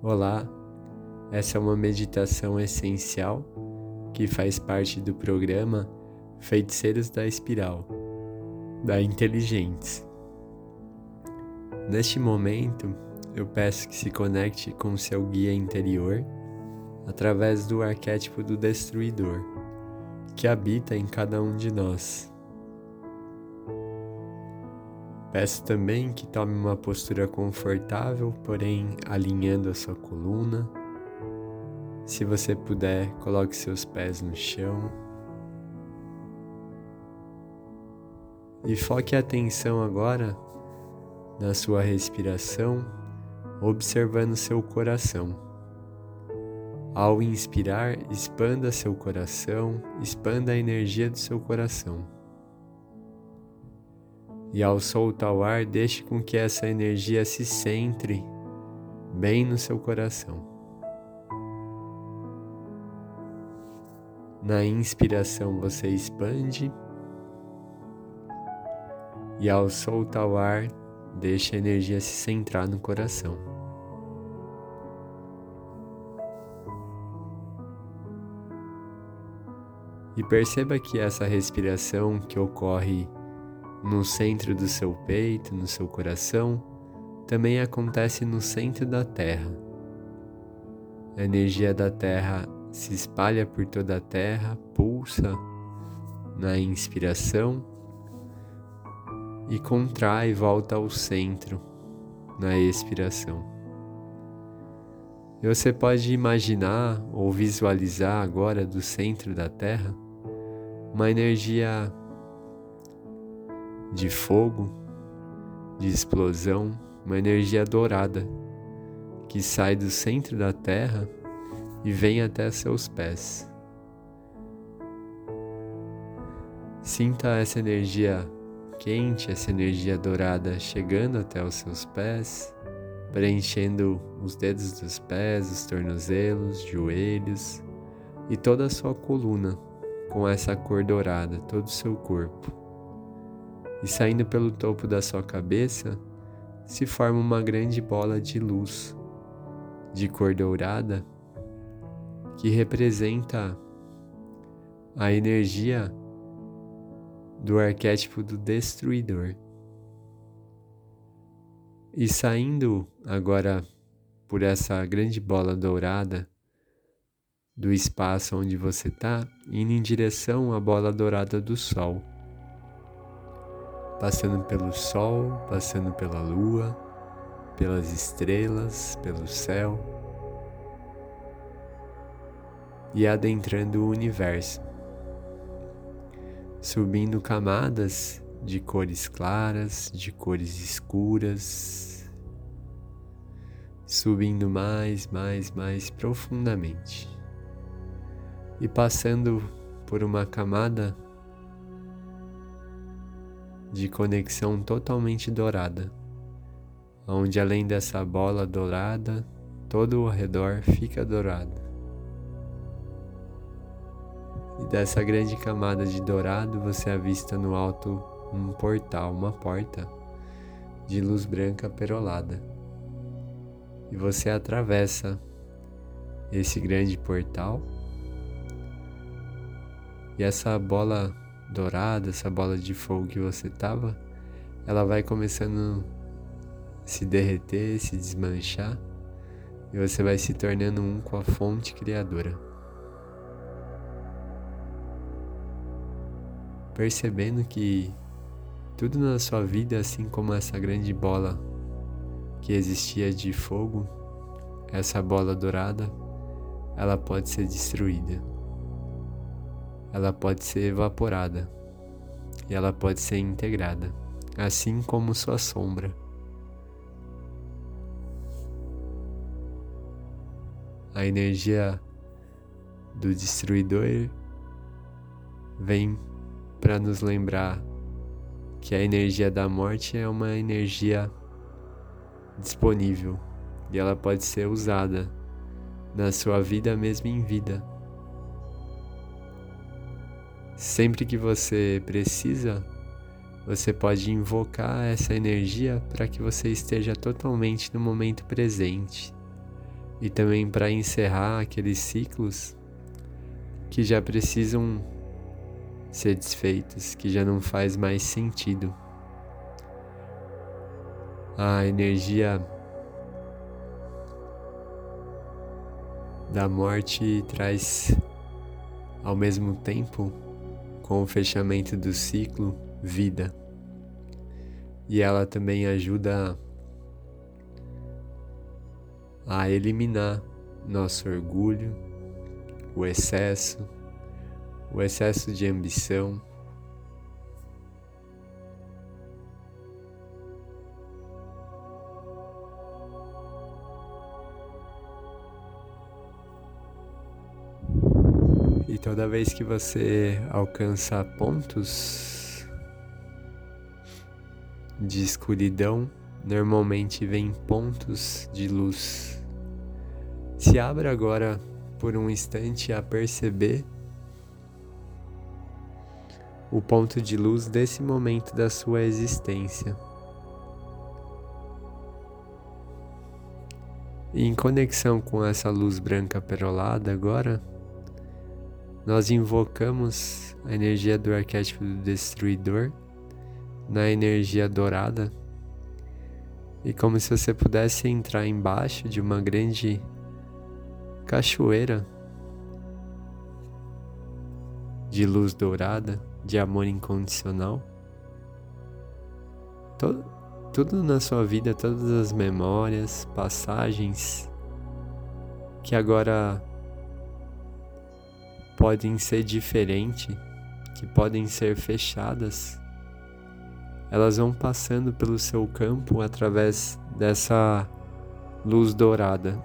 Olá, essa é uma meditação essencial que faz parte do programa Feiticeiros da Espiral, da Inteligentes. Neste momento, eu peço que se conecte com seu guia interior através do arquétipo do Destruidor, que habita em cada um de nós. Peço também que tome uma postura confortável, porém alinhando a sua coluna. Se você puder, coloque seus pés no chão. E foque a atenção agora na sua respiração, observando seu coração. Ao inspirar, expanda seu coração, expanda a energia do seu coração e ao soltar o ar, deixe com que essa energia se centre bem no seu coração. Na inspiração você expande e ao soltar o ar, deixe a energia se centrar no coração. E perceba que essa respiração que ocorre no centro do seu peito, no seu coração, também acontece no centro da Terra. A energia da Terra se espalha por toda a Terra, pulsa na inspiração e contrai e volta ao centro na expiração. E você pode imaginar ou visualizar agora do centro da Terra uma energia de fogo, de explosão, uma energia dourada que sai do centro da terra e vem até seus pés. Sinta essa energia quente, essa energia dourada chegando até os seus pés, preenchendo os dedos dos pés, os tornozelos, joelhos e toda a sua coluna com essa cor dourada, todo o seu corpo e saindo pelo topo da sua cabeça se forma uma grande bola de luz de cor dourada que representa a energia do arquétipo do destruidor. E saindo agora por essa grande bola dourada do espaço onde você está, indo em direção à bola dourada do Sol passando pelo Sol, passando pela Lua, pelas estrelas, pelo céu. E adentrando o universo, subindo camadas de cores claras, de cores escuras, subindo mais, mais, mais profundamente. E passando por uma camada de conexão totalmente dourada, onde além dessa bola dourada, todo o redor fica dourado. E dessa grande camada de dourado você avista no alto um portal, uma porta de luz branca perolada. E você atravessa esse grande portal e essa bola dourada, essa bola de fogo que você tava, ela vai começando a se derreter, se desmanchar, e você vai se tornando um com a fonte criadora. Percebendo que tudo na sua vida, assim como essa grande bola que existia de fogo, essa bola dourada, ela pode ser destruída ela pode ser evaporada e ela pode ser integrada, assim como sua sombra. A energia do destruidor vem para nos lembrar que a energia da morte é uma energia disponível e ela pode ser usada na sua vida mesmo em vida Sempre que você precisa, você pode invocar essa energia para que você esteja totalmente no momento presente, e também para encerrar aqueles ciclos que já precisam ser desfeitos, que já não faz mais sentido. A energia da morte traz ao mesmo tempo, com o fechamento do ciclo, vida. E ela também ajuda a eliminar nosso orgulho, o excesso, o excesso de ambição. E toda vez que você alcança pontos de escuridão, normalmente vem pontos de luz. Se abra agora por um instante a perceber o ponto de luz desse momento da sua existência. Em conexão com essa luz branca perolada agora, nós invocamos a energia do arquétipo do destruidor na energia dourada e como se você pudesse entrar embaixo de uma grande cachoeira de luz dourada, de amor incondicional. Todo, tudo na sua vida, todas as memórias, passagens que agora podem ser diferentes, que podem ser fechadas, elas vão passando pelo seu campo através dessa luz dourada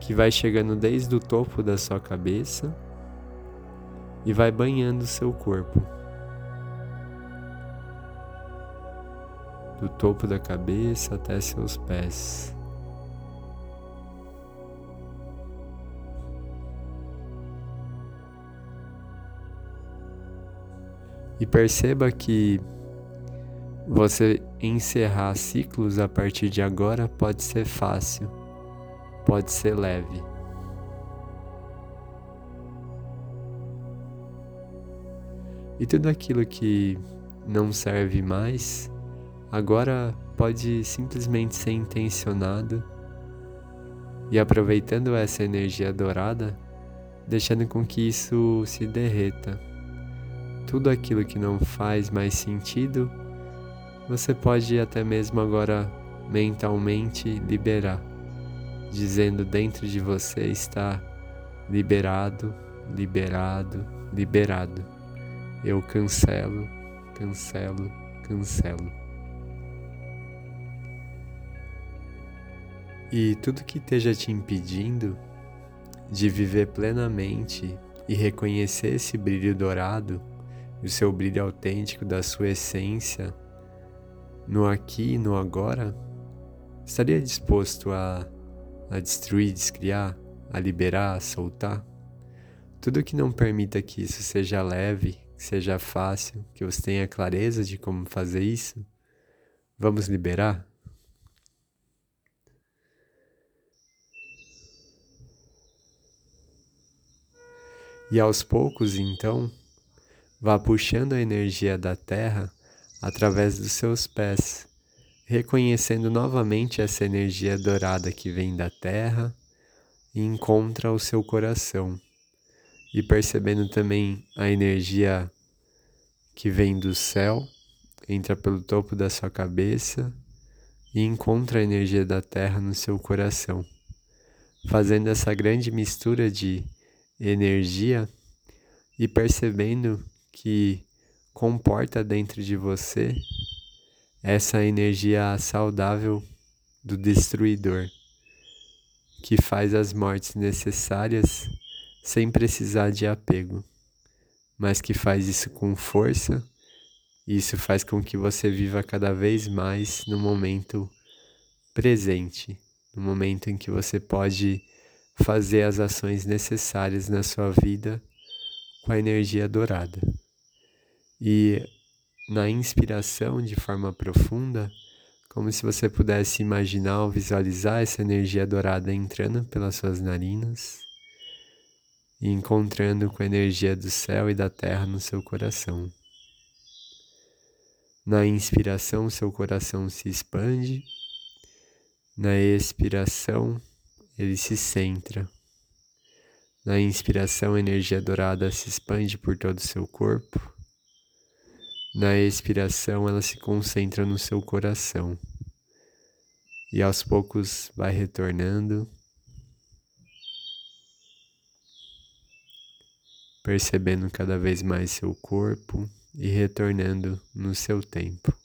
que vai chegando desde o topo da sua cabeça e vai banhando seu corpo. Do topo da cabeça até seus pés. E perceba que você encerrar ciclos a partir de agora pode ser fácil, pode ser leve. E tudo aquilo que não serve mais, agora pode simplesmente ser intencionado e aproveitando essa energia dourada, deixando com que isso se derreta. Tudo aquilo que não faz mais sentido, você pode até mesmo agora mentalmente liberar, dizendo dentro de você está liberado, liberado, liberado eu cancelo, cancelo, cancelo. E tudo que esteja te impedindo de viver plenamente e reconhecer esse brilho dourado, o seu brilho autêntico da sua essência, no aqui e no agora, estaria disposto a, a destruir, descriar, a liberar, a soltar? Tudo que não permita que isso seja leve, que seja fácil, que você tenha clareza de como fazer isso, vamos liberar? E aos poucos, então, vá puxando a energia da terra através dos seus pés, reconhecendo novamente essa energia dourada que vem da terra e encontra o seu coração. E percebendo também a energia que vem do céu, entra pelo topo da sua cabeça e encontra a energia da terra no seu coração, fazendo essa grande mistura de energia e percebendo que comporta dentro de você essa energia saudável do destruidor, que faz as mortes necessárias sem precisar de apego, mas que faz isso com força, e isso faz com que você viva cada vez mais no momento presente, no momento em que você pode fazer as ações necessárias na sua vida com a energia dourada. E na inspiração de forma profunda, como se você pudesse imaginar ou visualizar essa energia dourada entrando pelas suas narinas e encontrando com a energia do céu e da terra no seu coração. Na inspiração, seu coração se expande, na expiração, ele se centra. Na inspiração, a energia dourada se expande por todo o seu corpo. Na expiração, ela se concentra no seu coração. E aos poucos vai retornando, percebendo cada vez mais seu corpo e retornando no seu tempo.